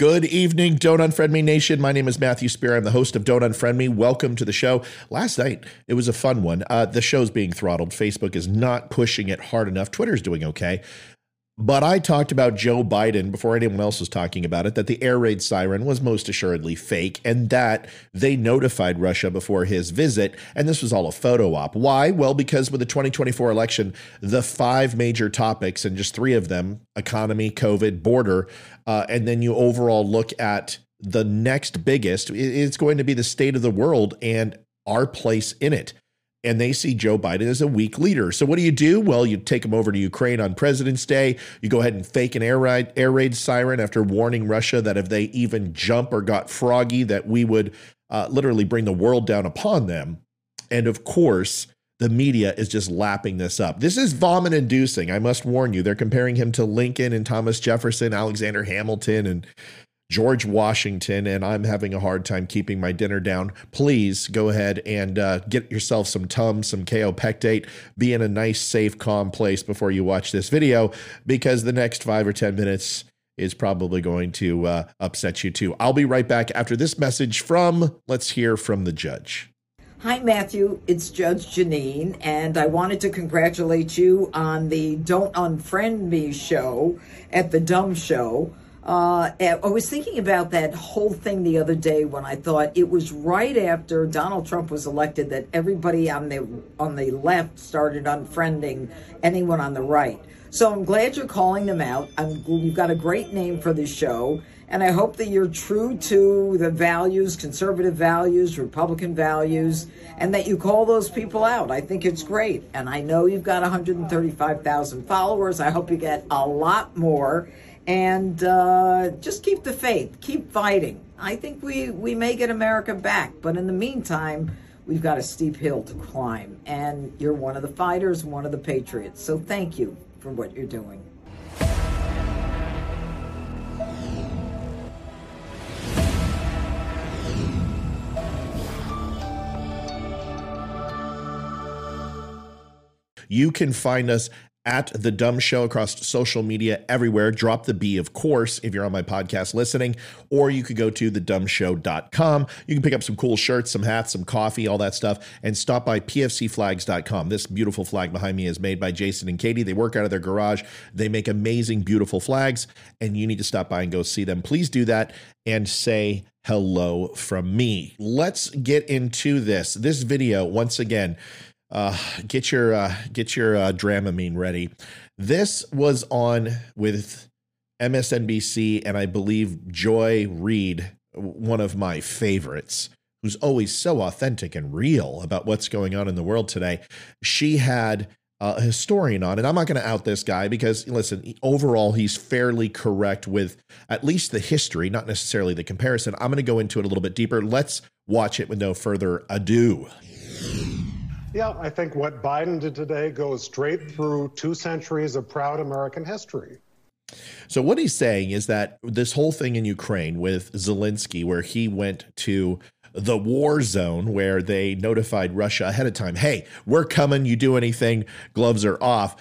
Good evening, Don't Unfriend Me Nation. My name is Matthew Spear. I'm the host of Don't Unfriend Me. Welcome to the show. Last night, it was a fun one. Uh, the show's being throttled. Facebook is not pushing it hard enough. Twitter's doing okay. But I talked about Joe Biden before anyone else was talking about it, that the air raid siren was most assuredly fake and that they notified Russia before his visit. And this was all a photo op. Why? Well, because with the 2024 election, the five major topics, and just three of them economy, COVID, border, uh, and then you overall look at the next biggest, it's going to be the state of the world and our place in it and they see Joe Biden as a weak leader. So what do you do? Well, you take him over to Ukraine on President's Day. You go ahead and fake an air raid, air raid siren after warning Russia that if they even jump or got froggy, that we would uh, literally bring the world down upon them. And of course, the media is just lapping this up. This is vomit inducing. I must warn you. They're comparing him to Lincoln and Thomas Jefferson, Alexander Hamilton, and George Washington, and I'm having a hard time keeping my dinner down. Please go ahead and uh, get yourself some Tums, some kaopectate. Be in a nice, safe, calm place before you watch this video because the next five or 10 minutes is probably going to uh, upset you too. I'll be right back after this message from, let's hear from the judge. Hi, Matthew. It's Judge Jeanine, and I wanted to congratulate you on the Don't Unfriend Me show at the Dumb Show. Uh, I was thinking about that whole thing the other day when I thought it was right after Donald Trump was elected that everybody on the on the left started unfriending anyone on the right. So I'm glad you're calling them out. I'm, you've got a great name for the show, and I hope that you're true to the values, conservative values, Republican values, and that you call those people out. I think it's great, and I know you've got 135,000 followers. I hope you get a lot more and uh, just keep the faith, keep fighting. I think we, we may get America back, but in the meantime, we've got a steep hill to climb. And you're one of the fighters, one of the patriots. So thank you for what you're doing. You can find us at the dumb show across social media everywhere. Drop the b of course if you're on my podcast listening or you could go to thedumbshow.com you can pick up some cool shirts some hats some coffee all that stuff and stop by pfcflags.com this beautiful flag behind me is made by jason and katie. They work out of their garage. They make amazing beautiful flags and you need to stop by and go see them. Please do that and say hello from me. Let's get into this. This video once again uh, get your uh, get your uh, Dramamine ready. This was on with MSNBC, and I believe Joy Reid, one of my favorites, who's always so authentic and real about what's going on in the world today. She had a historian on, and I'm not going to out this guy because, listen, overall, he's fairly correct with at least the history, not necessarily the comparison. I'm going to go into it a little bit deeper. Let's watch it with no further ado. Yeah, I think what Biden did today goes straight through two centuries of proud American history. So, what he's saying is that this whole thing in Ukraine with Zelensky, where he went to the war zone where they notified Russia ahead of time, hey, we're coming, you do anything, gloves are off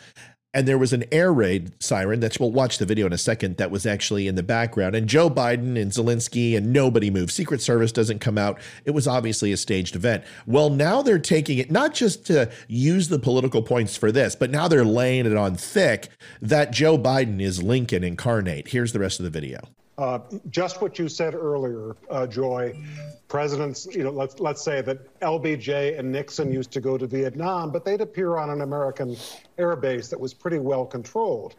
and there was an air raid siren that we'll watch the video in a second that was actually in the background. And joe biden and zelensky and nobody moved secret service doesn't come out. It was obviously a staged event. Well now they're taking it not just to use the political points for this but now they're laying it on thick that joe biden is lincoln incarnate. Here's the rest of the video uh, just what you said earlier, uh, Joy. Presidents, you know, let's let's say that LBJ and Nixon used to go to Vietnam, but they'd appear on an American air base that was pretty well controlled.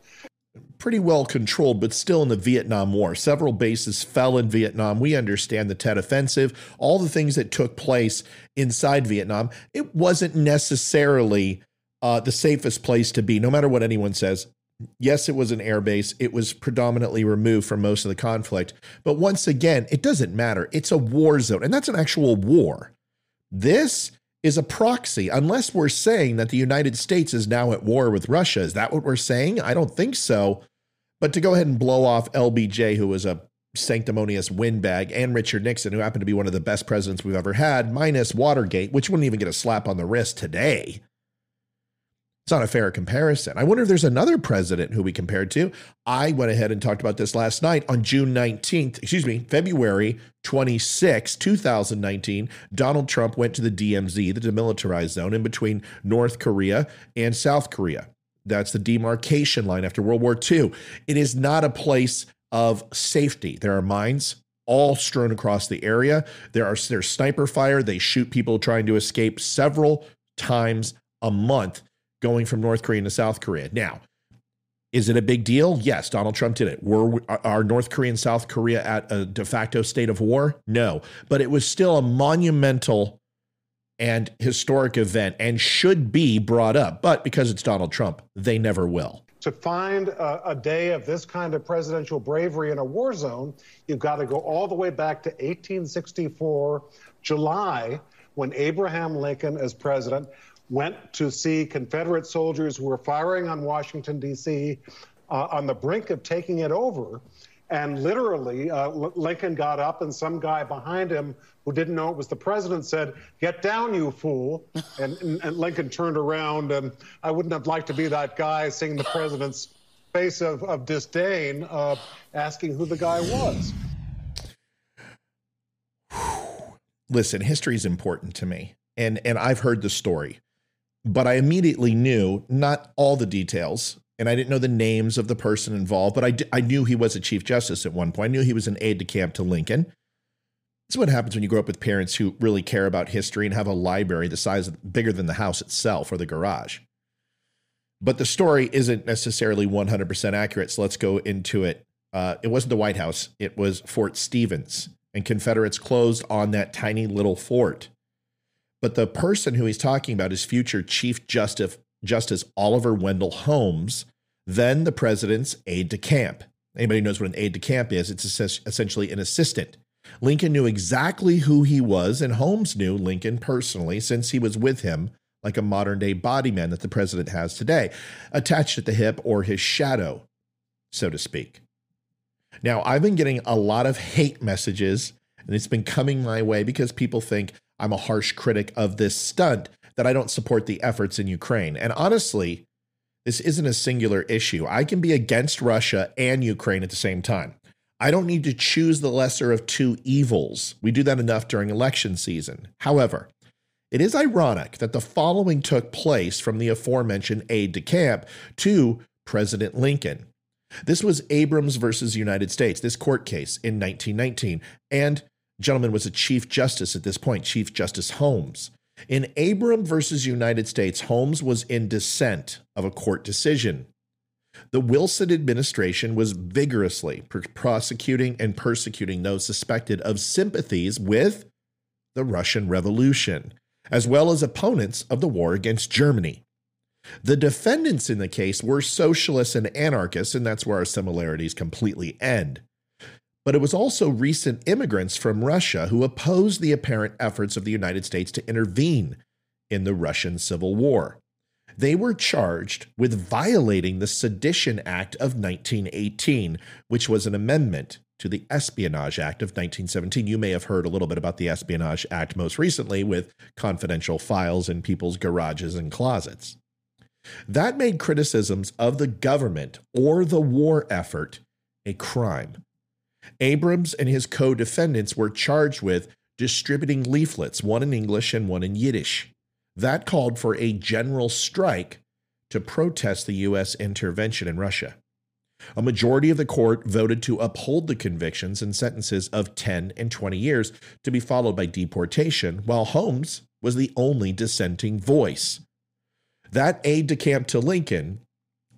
Pretty well controlled, but still in the Vietnam War. Several bases fell in Vietnam. We understand the Tet Offensive, all the things that took place inside Vietnam. It wasn't necessarily uh, the safest place to be, no matter what anyone says. Yes, it was an airbase. It was predominantly removed from most of the conflict. But once again, it doesn't matter. It's a war zone, and that's an actual war. This is a proxy, unless we're saying that the United States is now at war with Russia. Is that what we're saying? I don't think so. But to go ahead and blow off LBJ, who was a sanctimonious windbag, and Richard Nixon, who happened to be one of the best presidents we've ever had, minus Watergate, which wouldn't even get a slap on the wrist today It's not a fair comparison. I wonder if there's another president who we compared to. I went ahead and talked about this last night on June 19th, excuse me, February 26, 2019. Donald Trump went to the DMZ, the demilitarized zone in between North Korea and South Korea. That's the demarcation line after World War II. It is not a place of safety. There are mines all strewn across the area. There are there's sniper fire. They shoot people trying to escape several times a month going from North Korea to South Korea. Now, is it a big deal? Yes, Donald Trump did it. Were are North Korea and South Korea at a de facto state of war? No, but it was still a monumental and historic event and should be brought up. But because it's Donald Trump, they never will. To find a, a day of this kind of presidential bravery in a war zone, you've got to go all the way back to 1864, July, when Abraham Lincoln, as president, went to see Confederate soldiers who were firing on Washington, D.C., uh, on the brink of taking it over. And literally, uh, Lincoln got up, and some guy behind him who didn't know it was the president said, Get down, you fool. and, and, Lincoln turned around, and I wouldn't have liked to be that guy seeing the president's face of, of disdain, uh, asking who the guy was. Listen, history is important to me. And, and I've heard the story but I immediately knew not all the details, and I didn't know the names of the person involved, but I, d- I knew he was a chief justice at one point. I knew he was an aide de camp to Lincoln. Is what happens when you grow up with parents who really care about history and have a library the size of, bigger than the house itself or the garage. But the story isn't necessarily 100% accurate, so let's go into it. Uh, it wasn't the White House, it was Fort Stevens, and Confederates closed on that tiny little fort. But the person who he's talking about is future Chief Justice, Justice Oliver Wendell Holmes, then the president's aide de camp. Anybody knows what an aide de camp is? It's essentially an assistant. Lincoln knew exactly who he was, and Holmes knew Lincoln personally since he was with him like a modern day body man that the president has today, attached at the hip or his shadow, so to speak. Now, I've been getting a lot of hate messages, and it's been coming my way because people think I'm a harsh critic of this stunt, that I don't support the efforts in Ukraine. And honestly, this isn't a singular issue. I can be against Russia and Ukraine at the same time. I don't need to choose the lesser of two evils. We do that enough during election season. However, it is ironic that the following took place from the aforementioned aide de camp to President Lincoln. This was Abrams versus United States, this court case in 1919. And gentleman was a Chief Justice at this point, Chief Justice Holmes. In Abram versus United States, Holmes was in dissent of a court decision. The Wilson administration was vigorously pr- prosecuting and persecuting those suspected of sympathies with the Russian Revolution, as well as opponents of the war against Germany. The defendants in the case were socialists and anarchists, and that's where our similarities completely end but it was also recent immigrants from Russia who opposed the apparent efforts of the United States to intervene in the Russian Civil War. They were charged with violating the Sedition Act of 1918, which was an amendment to the Espionage Act of 1917. You may have heard a little bit about the Espionage Act most recently with confidential files in people's garages and closets. That made criticisms of the government or the war effort a crime. Abrams and his co defendants were charged with distributing leaflets, one in English and one in Yiddish. That called for a general strike to protest the U.S. intervention in Russia. A majority of the court voted to uphold the convictions and sentences of 10 and 20 years to be followed by deportation, while Holmes was the only dissenting voice. That aide de camp to Lincoln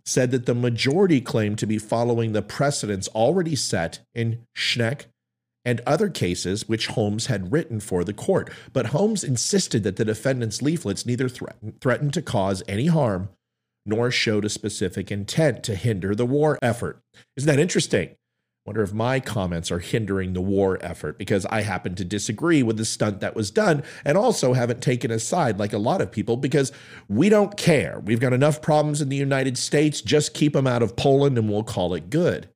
said that the majority claimed to be following the precedents already set in Schenck and other cases which Holmes had written for the court. But Holmes insisted that the defendant's leaflets neither threatened, threatened to cause any harm nor showed a specific intent to hinder the war effort. Isn't that interesting? Wonder if my comments are hindering the war effort because I happen to disagree with the stunt that was done and also haven't taken a side like a lot of people because we don't care. We've got enough problems in the United States. Just keep them out of Poland and we'll call it good.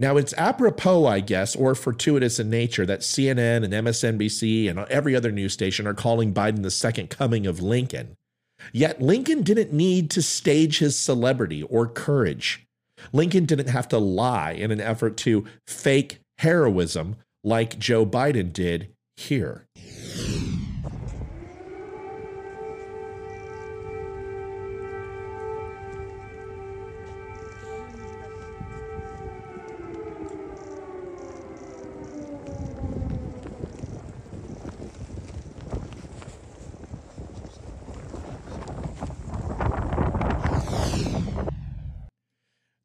Now, it's apropos, I guess, or fortuitous in nature that CNN and MSNBC and every other news station are calling Biden the second coming of Lincoln. Yet Lincoln didn't need to stage his celebrity or courage. Lincoln didn't have to lie in an effort to fake heroism like Joe Biden did here.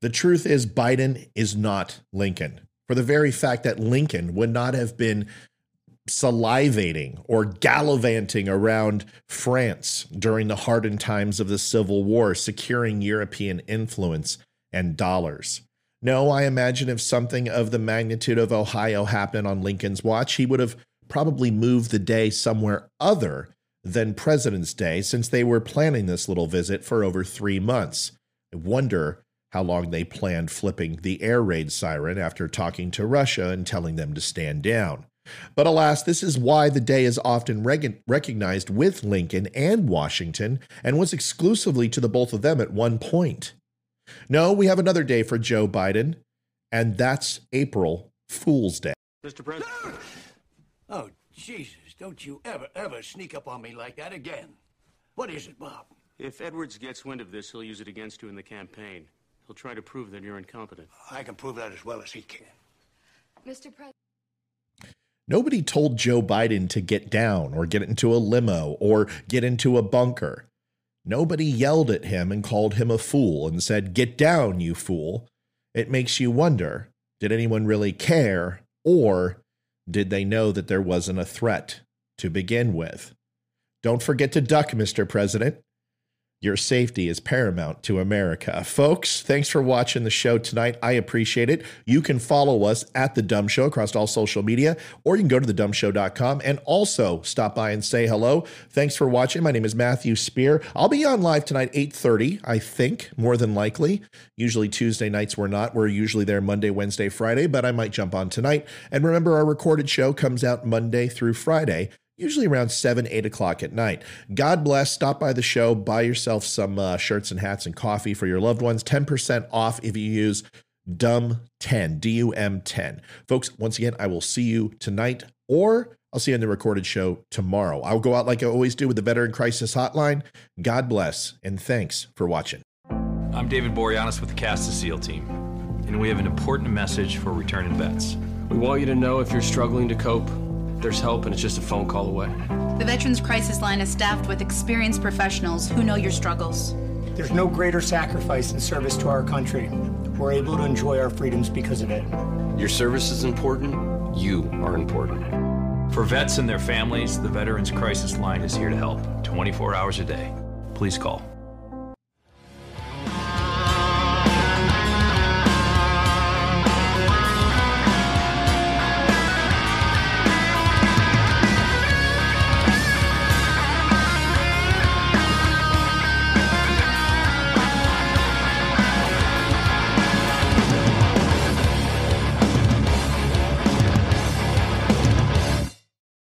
The truth is, Biden is not Lincoln. For the very fact that Lincoln would not have been salivating or gallivanting around France during the hardened times of the Civil War, securing European influence and dollars. No, I imagine if something of the magnitude of Ohio happened on Lincoln's watch, he would have probably moved the day somewhere other than President's Day since they were planning this little visit for over three months. I wonder how long they planned flipping the air raid siren after talking to Russia and telling them to stand down. But alas, this is why the day is often rec- recognized with Lincoln and Washington and was exclusively to the both of them at one point. No, we have another day for Joe Biden, and that's April Fool's Day. Mr. President. Oh, Jesus, don't you ever, ever sneak up on me like that again. What is it, Bob? If Edwards gets wind of this, he'll use it against you in the campaign. He'll try to prove that you're incompetent. I can prove that as well as he can. Mr. President. Nobody told Joe Biden to get down or get into a limo or get into a bunker. Nobody yelled at him and called him a fool and said, Get down, you fool. It makes you wonder did anyone really care or did they know that there wasn't a threat to begin with? Don't forget to duck, Mr. President. Your safety is paramount to America. Folks, thanks for watching the show tonight. I appreciate it. You can follow us at The Dumb Show across all social media, or you can go to thedumbshow.com and also stop by and say hello. Thanks for watching. My name is Matthew Spear. I'll be on live tonight, 8.30, I think, more than likely. Usually Tuesday nights we're not. We're usually there Monday, Wednesday, Friday, but I might jump on tonight. And remember, our recorded show comes out Monday through Friday usually around 7, 8 o'clock at night. God bless. Stop by the show, buy yourself some uh, shirts and hats and coffee for your loved ones. 10% off if you use DUM10, D U M 10. Folks, once again, I will see you tonight or I'll see you on the recorded show tomorrow. I'll go out like I always do with the Veteran Crisis Hotline. God bless and thanks for watching. I'm David Boreanaz with the Cast of SEAL team, and we have an important message for returning vets. We want you to know if you're struggling to cope there's help, and it's just a phone call away. The Veterans Crisis Line is staffed with experienced professionals who know your struggles. There's no greater sacrifice in service to our country. We're able to enjoy our freedoms because of it. Your service is important. You are important. For vets and their families, the Veterans Crisis Line is here to help 24 hours a day. Please call